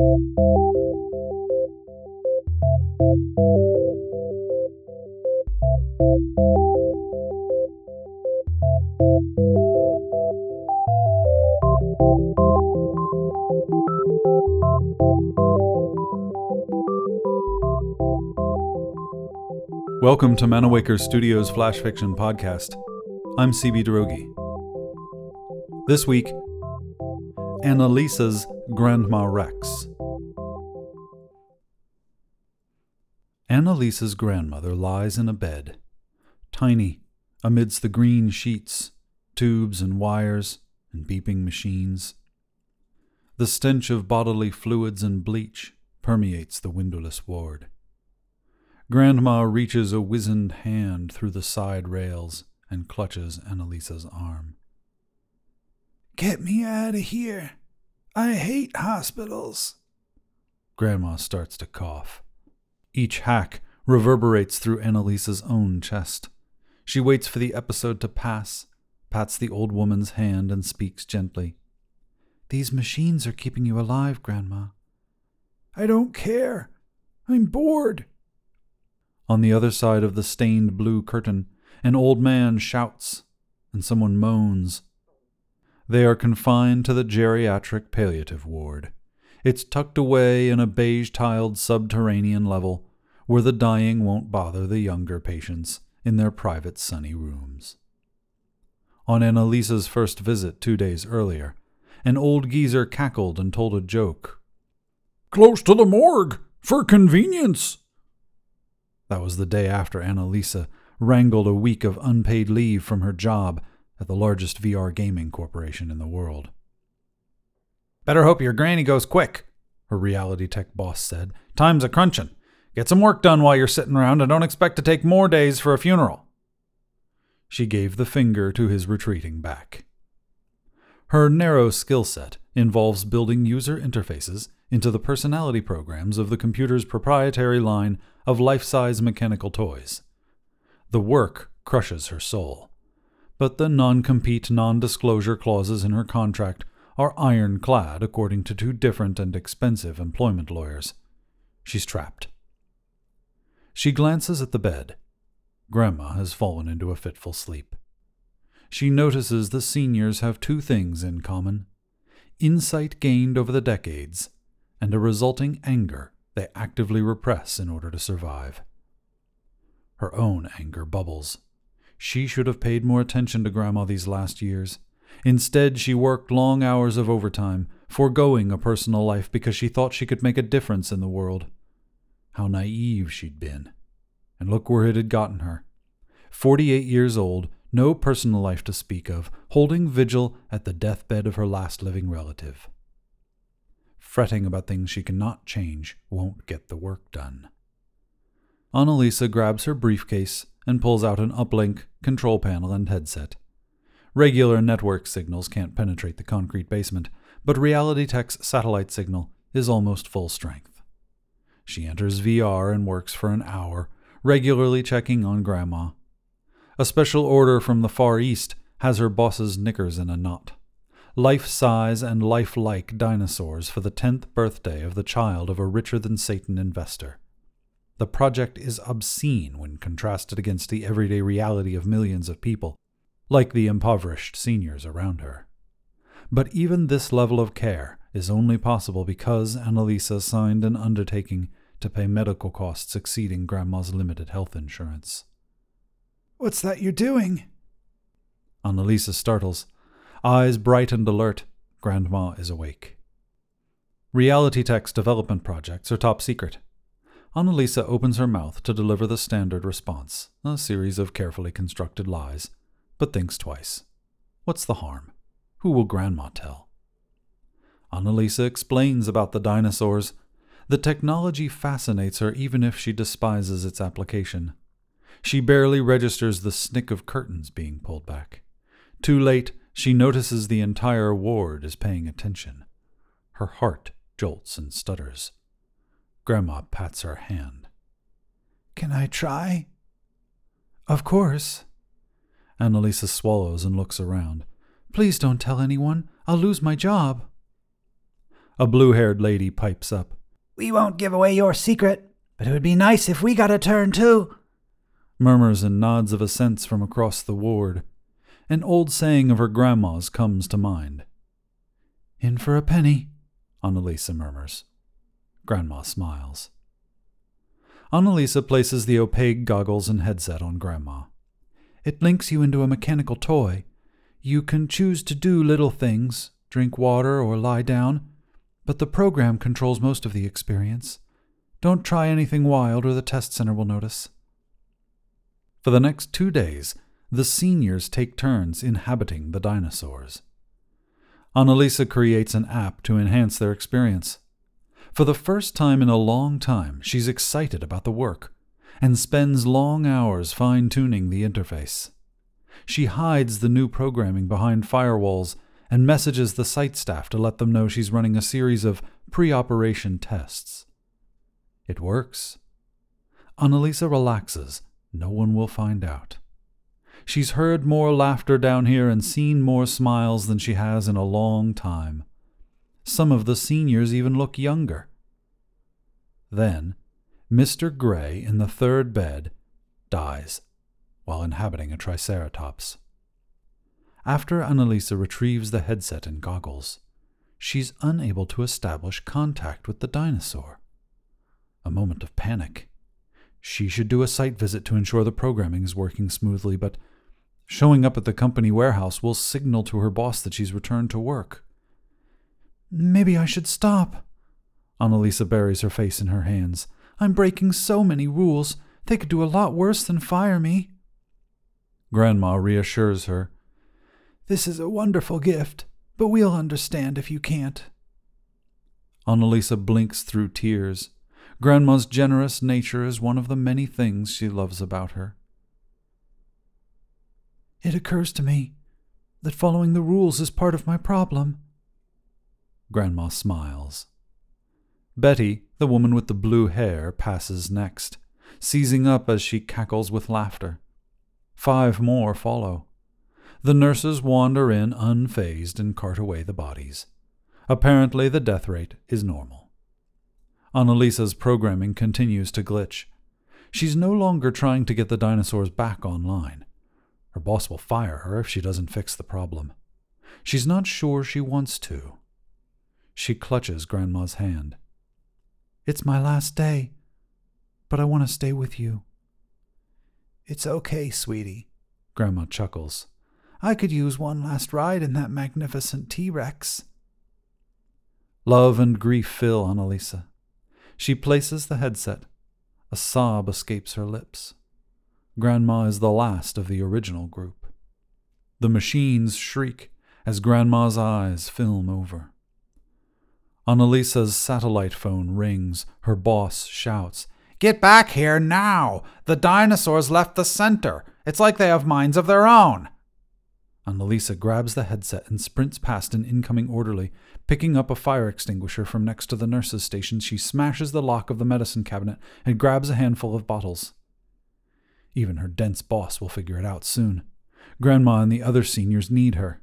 Welcome to Manawaker Studios Flash Fiction Podcast. I'm CB Droege. This week, Annalisa's Grandma Rex. Annalisa's grandmother lies in a bed, tiny, amidst the green sheets, tubes and wires, and beeping machines. The stench of bodily fluids and bleach permeates the windowless ward. Grandma reaches a wizened hand through the side rails and clutches Annalisa's arm. Get me out of here. I hate hospitals. Grandma starts to cough. Each hack reverberates through Annalisa's own chest. She waits for the episode to pass, pats the old woman's hand, and speaks gently. These machines are keeping you alive, Grandma. I don't care. I'm bored. On the other side of the stained blue curtain, an old man shouts, and someone moans. They are confined to the geriatric palliative ward. It's tucked away in a beige tiled subterranean level where the dying won't bother the younger patients in their private sunny rooms. On Annalisa's first visit two days earlier, an old geezer cackled and told a joke. Close to the morgue, for convenience. That was the day after Annalisa wrangled a week of unpaid leave from her job at the largest VR gaming corporation in the world. Better hope your granny goes quick, her reality tech boss said. Time's a crunchin'. Get some work done while you're sitting around and don't expect to take more days for a funeral. She gave the finger to his retreating back. Her narrow skill set involves building user interfaces into the personality programs of the computer's proprietary line of life size mechanical toys. The work crushes her soul. But the non compete, non disclosure clauses in her contract are ironclad according to two different and expensive employment lawyers. She's trapped. She glances at the bed. Grandma has fallen into a fitful sleep. She notices the seniors have two things in common insight gained over the decades, and a resulting anger they actively repress in order to survive. Her own anger bubbles. She should have paid more attention to Grandma these last years. Instead, she worked long hours of overtime, foregoing a personal life because she thought she could make a difference in the world. How naive she'd been. And look where it had gotten her. Forty eight years old, no personal life to speak of, holding vigil at the deathbed of her last living relative. Fretting about things she cannot change won't get the work done. Annalisa grabs her briefcase and pulls out an uplink, control panel, and headset. Regular network signals can't penetrate the concrete basement, but Reality Tech's satellite signal is almost full strength. She enters VR and works for an hour, regularly checking on Grandma a special order from the Far East has her boss's knickers in a knot. Life size and lifelike dinosaurs for the 10th birthday of the child of a richer than Satan investor. The project is obscene when contrasted against the everyday reality of millions of people, like the impoverished seniors around her. But even this level of care is only possible because Annalisa signed an undertaking to pay medical costs exceeding Grandma's limited health insurance. What's that you're doing? Annalisa startles. Eyes bright and alert, Grandma is awake. Reality Tech's development projects are top secret. Annalisa opens her mouth to deliver the standard response, a series of carefully constructed lies, but thinks twice. What's the harm? Who will Grandma tell? Annalisa explains about the dinosaurs. The technology fascinates her even if she despises its application. She barely registers the snick of curtains being pulled back. Too late, she notices the entire ward is paying attention. Her heart jolts and stutters. Grandma pats her hand. Can I try? Of course. Annalisa swallows and looks around. Please don't tell anyone. I'll lose my job. A blue haired lady pipes up. We won't give away your secret, but it would be nice if we got a turn too. Murmurs and nods of assents from across the ward. An old saying of her grandma's comes to mind. In for a penny, Annalisa murmurs. Grandma smiles. Annalisa places the opaque goggles and headset on Grandma. It links you into a mechanical toy. You can choose to do little things, drink water, or lie down, but the program controls most of the experience. Don't try anything wild, or the test center will notice. For the next two days, the seniors take turns inhabiting the dinosaurs. Annalisa creates an app to enhance their experience. For the first time in a long time, she's excited about the work and spends long hours fine tuning the interface. She hides the new programming behind firewalls and messages the site staff to let them know she's running a series of pre operation tests. It works. Annalisa relaxes. No one will find out. She's heard more laughter down here and seen more smiles than she has in a long time. Some of the seniors even look younger. Then, Mr. Gray in the third bed dies while inhabiting a triceratops. After Annalisa retrieves the headset and goggles, she's unable to establish contact with the dinosaur. A moment of panic. She should do a site visit to ensure the programming is working smoothly, but showing up at the company warehouse will signal to her boss that she's returned to work. Maybe I should stop. Annalisa buries her face in her hands. I'm breaking so many rules. They could do a lot worse than fire me. Grandma reassures her. This is a wonderful gift, but we'll understand if you can't. Annalisa blinks through tears. Grandma's generous nature is one of the many things she loves about her. It occurs to me that following the rules is part of my problem. Grandma smiles. Betty, the woman with the blue hair, passes next, seizing up as she cackles with laughter. Five more follow. The nurses wander in unfazed and cart away the bodies. Apparently, the death rate is normal. Annalisa's programming continues to glitch. She's no longer trying to get the dinosaurs back online. Her boss will fire her if she doesn't fix the problem. She's not sure she wants to. She clutches Grandma's hand. It's my last day, but I want to stay with you. It's okay, sweetie, Grandma chuckles. I could use one last ride in that magnificent T Rex. Love and grief fill Annalisa. She places the headset. A sob escapes her lips. Grandma is the last of the original group. The machines shriek as Grandma's eyes film over. Annalisa's satellite phone rings. Her boss shouts, Get back here now! The dinosaurs left the center. It's like they have minds of their own. Annalisa grabs the headset and sprints past an incoming orderly. Picking up a fire extinguisher from next to the nurse's station, she smashes the lock of the medicine cabinet and grabs a handful of bottles. Even her dense boss will figure it out soon. Grandma and the other seniors need her.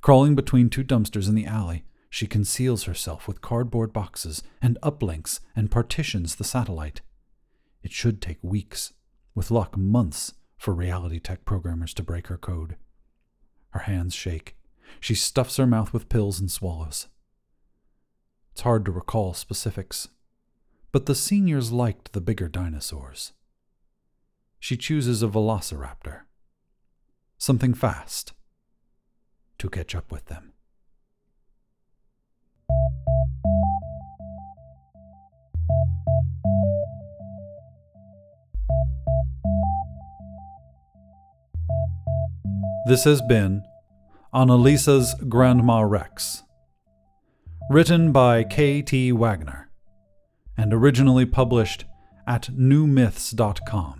Crawling between two dumpsters in the alley, she conceals herself with cardboard boxes and uplinks and partitions the satellite. It should take weeks, with luck months, for reality tech programmers to break her code. Her hands shake. She stuffs her mouth with pills and swallows. It's hard to recall specifics, but the seniors liked the bigger dinosaurs. She chooses a velociraptor, something fast, to catch up with them. This has been Annalisa's Grandma Rex, written by K.T. Wagner, and originally published at newmyths.com.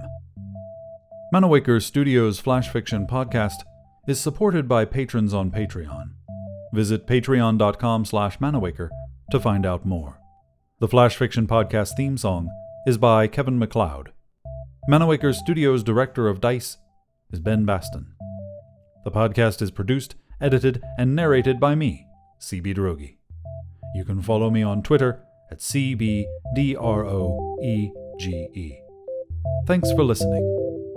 Manawaker Studios Flash Fiction Podcast is supported by patrons on Patreon. Visit patreon.com slash manawaker to find out more. The Flash Fiction Podcast theme song is by Kevin MacLeod. Manawaker Studios Director of DICE is Ben Baston. The podcast is produced, edited, and narrated by me, CB Droege. You can follow me on Twitter at CBDROEGE. Thanks for listening.